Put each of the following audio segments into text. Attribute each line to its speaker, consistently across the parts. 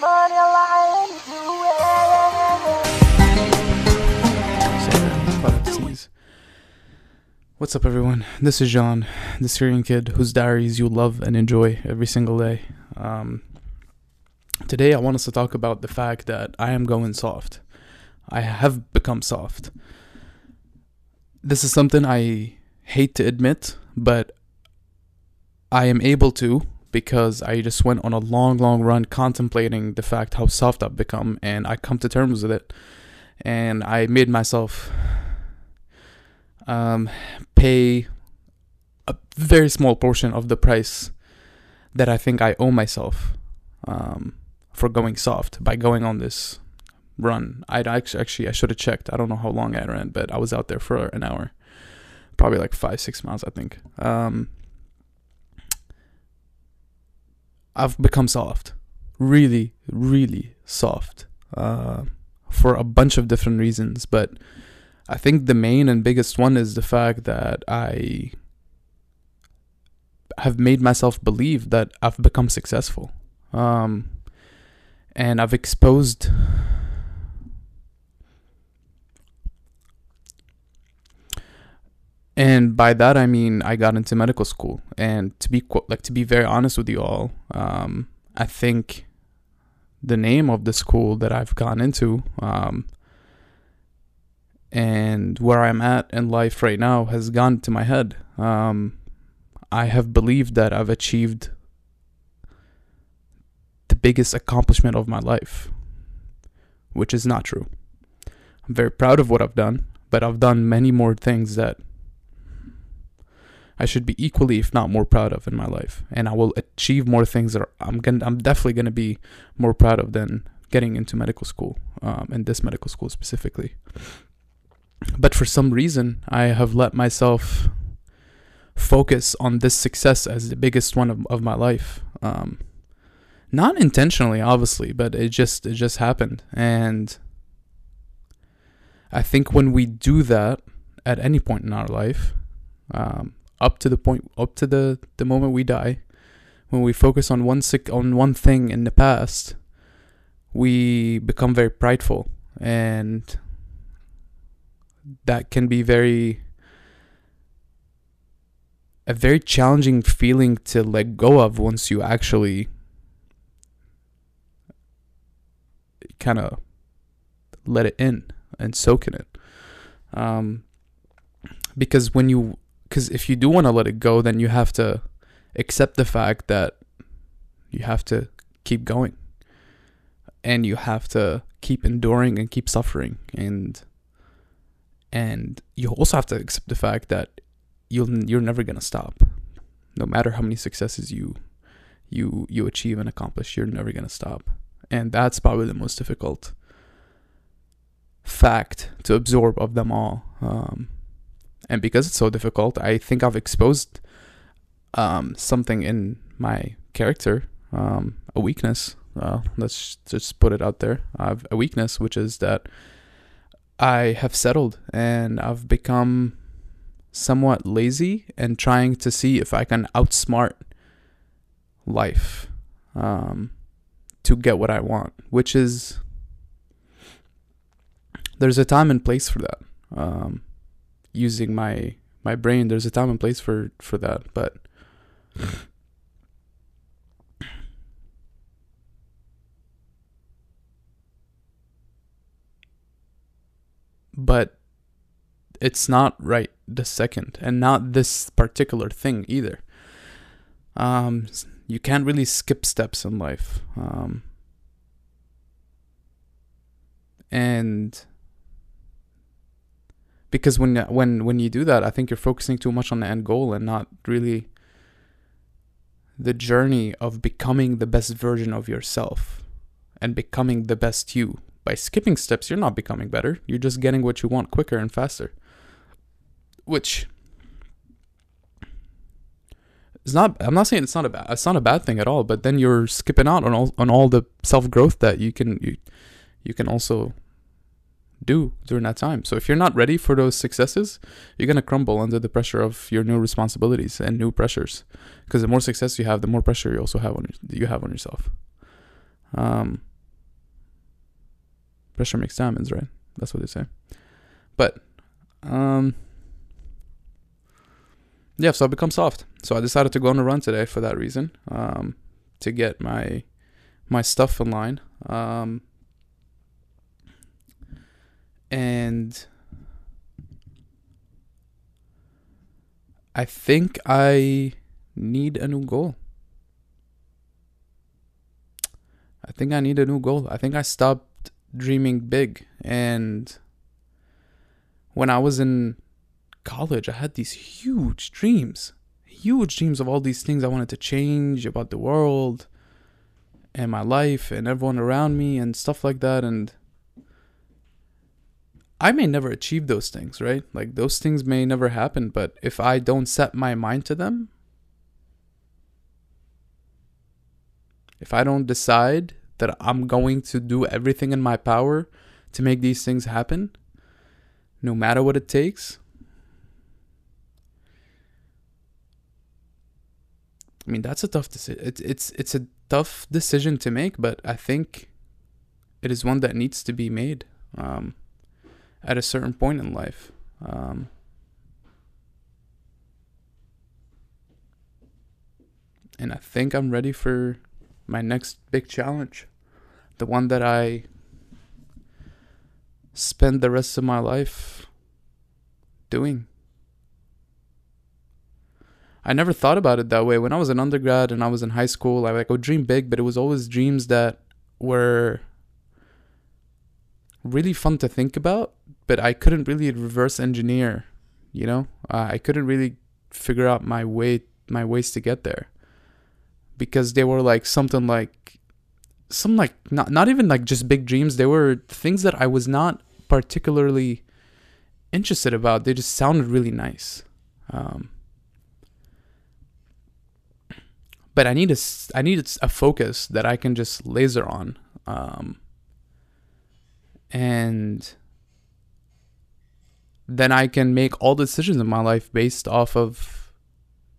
Speaker 1: money lying
Speaker 2: What's up, everyone? This is John, the Syrian kid whose diaries you love and enjoy every single day. Um, today, I want us to talk about the fact that I am going soft. I have become soft. This is something I hate to admit, but I am able to because I just went on a long, long run contemplating the fact how soft I've become, and I come to terms with it. And I made myself um, pay a very small portion of the price that I think I owe myself um, for going soft by going on this run. Actually, actually I should have checked. I don't know how long I ran, but I was out there for an hour, probably like five, six miles, I think. Um, I've become soft, really, really soft, uh, for a bunch of different reasons. But I think the main and biggest one is the fact that I have made myself believe that I've become successful, um, and I've exposed. And by that I mean I got into medical school. And to be like to be very honest with you all, um, I think the name of the school that I've gone into, um, and where I'm at in life right now has gone to my head. Um, I have believed that I've achieved the biggest accomplishment of my life, which is not true. I'm very proud of what I've done, but I've done many more things that I should be equally, if not more, proud of in my life, and I will achieve more things that I'm gonna, I'm definitely gonna be more proud of than getting into medical school, um, and this medical school specifically. But for some reason, I have let myself focus on this success as the biggest one of, of my life. Um, not intentionally, obviously, but it just it just happened, and I think when we do that at any point in our life, um, up to the point up to the the moment we die when we focus on one sick on one thing in the past we become very prideful. And that can be very a very challenging feeling to let go of once you actually kind of let it in and soak in it. Um, because when you because if you do want to let it go, then you have to accept the fact that you have to keep going. And you have to keep enduring and keep suffering. And and you also have to accept the fact that you'll you're never going to stop. No matter how many successes you you you achieve and accomplish you're never going to stop. And that's probably the most difficult fact to absorb of them all um, and because it's so difficult, I think I've exposed um, something in my character, um, a weakness. Uh, let's just put it out there. I have a weakness, which is that I have settled and I've become somewhat lazy and trying to see if I can outsmart life um, to get what I want, which is there's a time and place for that. Um, using my my brain. There's a time and place for for that, but but it's not right the second and not this particular thing either um you can't really skip steps in life um and because when when when you do that, I think you're focusing too much on the end goal and not really the journey of becoming the best version of yourself and becoming the best you. By skipping steps, you're not becoming better. You're just getting what you want quicker and faster. Which is not I'm not saying it's not a bad it's not a bad thing at all, but then you're skipping out on all on all the self growth that you can you, you can also do during that time. So if you're not ready for those successes, you're going to crumble under the pressure of your new responsibilities and new pressures. Because the more success you have, the more pressure you also have on you have on yourself. Um, pressure makes diamonds, right? That's what they say. But um yeah, so I become soft. So I decided to go on a run today for that reason, um, to get my my stuff in line. Um, and I think I need a new goal. I think I need a new goal. I think I stopped dreaming big. And when I was in college, I had these huge dreams, huge dreams of all these things I wanted to change about the world and my life and everyone around me and stuff like that. And I may never achieve those things, right? Like those things may never happen, but if I don't set my mind to them, if I don't decide that I'm going to do everything in my power to make these things happen, no matter what it takes, I mean that's a tough decision. It's it's it's a tough decision to make, but I think it is one that needs to be made um, at a certain point in life. Um, and I think I'm ready for my next big challenge, the one that I spend the rest of my life doing. I never thought about it that way. When I was an undergrad and I was in high school, I like would dream big, but it was always dreams that were really fun to think about, but I couldn't really reverse engineer. You know, uh, I couldn't really figure out my way, my ways to get there, because they were like something like, some like not not even like just big dreams. They were things that I was not particularly interested about. They just sounded really nice. Um, but I need a I need a focus that I can just laser on, um, and then I can make all decisions in my life based off of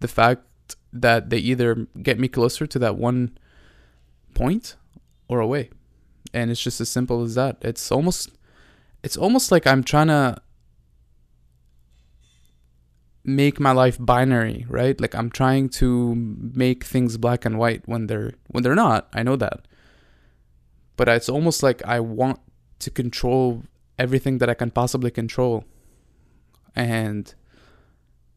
Speaker 2: the fact that they either get me closer to that one point or away, and it's just as simple as that. It's almost it's almost like I'm trying to make my life binary, right? Like I'm trying to make things black and white when they're when they're not. I know that. But it's almost like I want to control everything that I can possibly control and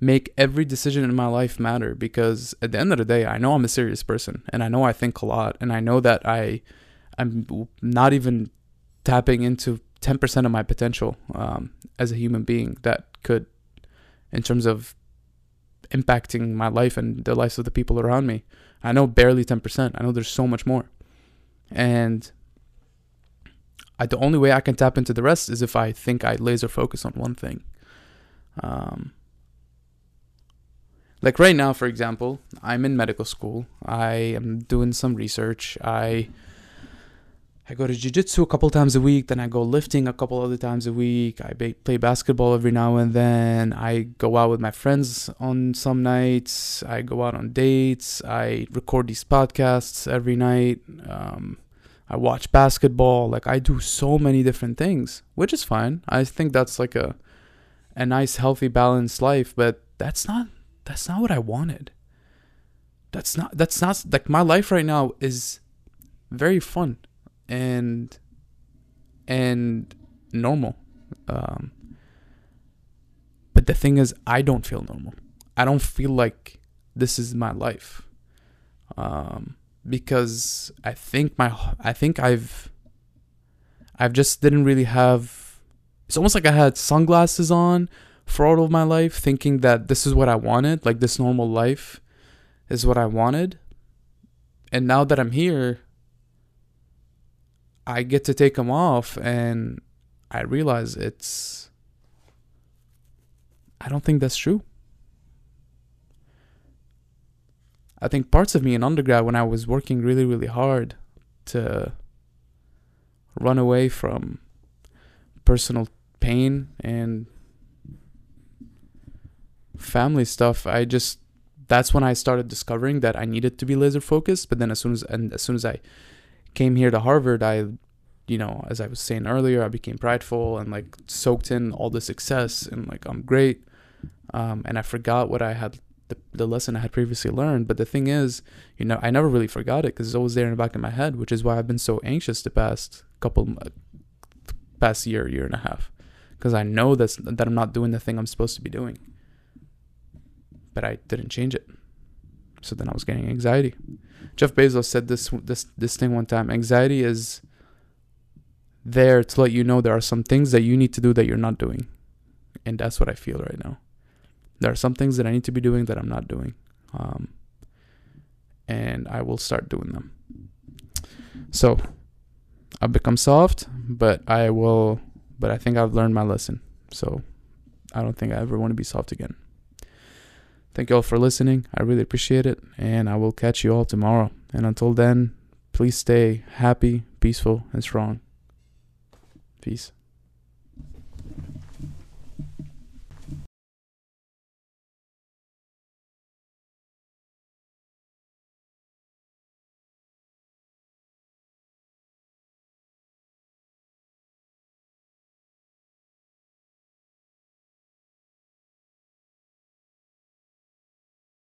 Speaker 2: make every decision in my life matter because at the end of the day, I know I'm a serious person and I know I think a lot and I know that I I'm not even tapping into 10% of my potential um, as a human being that could in terms of impacting my life and the lives of the people around me. I know barely 10%. I know there's so much more. And I, the only way I can tap into the rest is if I think I laser focus on one thing. Um, like right now, for example, I'm in medical school. I am doing some research. I I go to jiu-jitsu a couple times a week, then I go lifting a couple other times a week. I ba- play basketball every now and then. I go out with my friends on some nights. I go out on dates. I record these podcasts every night. Um, I watch basketball. Like I do so many different things, which is fine. I think that's like a a nice, healthy, balanced life. But that's not that's not what I wanted. That's not that's not like my life right now is very fun and and normal. Um, but the thing is, I don't feel normal. I don't feel like this is my life. Um, because I think my I think I've I've just didn't really have. It's almost like I had sunglasses on for all of my life, thinking that this is what I wanted, like this normal life is what I wanted. And now that I'm here, I get to take them off and I realize it's I don't think that's true. I think parts of me in undergrad when I was working really really hard to run away from personal pain and family stuff, I just that's when I started discovering that I needed to be laser focused, but then as soon as and as soon as I came here to Harvard, I you know, as I was saying earlier, I became prideful and like soaked in all the success and like I'm great. Um, and I forgot what I had the, the lesson I had previously learned. But the thing is, you know, I never really forgot it because it's always there in the back of my head, which is why I've been so anxious the past couple, uh, past year, year and a half, because I know that's that I'm not doing the thing I'm supposed to be doing. But I didn't change it, so then I was getting anxiety. Jeff Bezos said this this this thing one time. Anxiety is there to let you know there are some things that you need to do that you're not doing, and that's what I feel right now there are some things that I need to be doing that I'm not doing. Um, and I will start doing them. So I've become soft, but I will, but I think I've learned my lesson. So I don't think I ever want to be soft again. Thank you all for listening. I really appreciate it. And I will catch you all tomorrow. And until then, please stay happy, peaceful, and strong. Peace.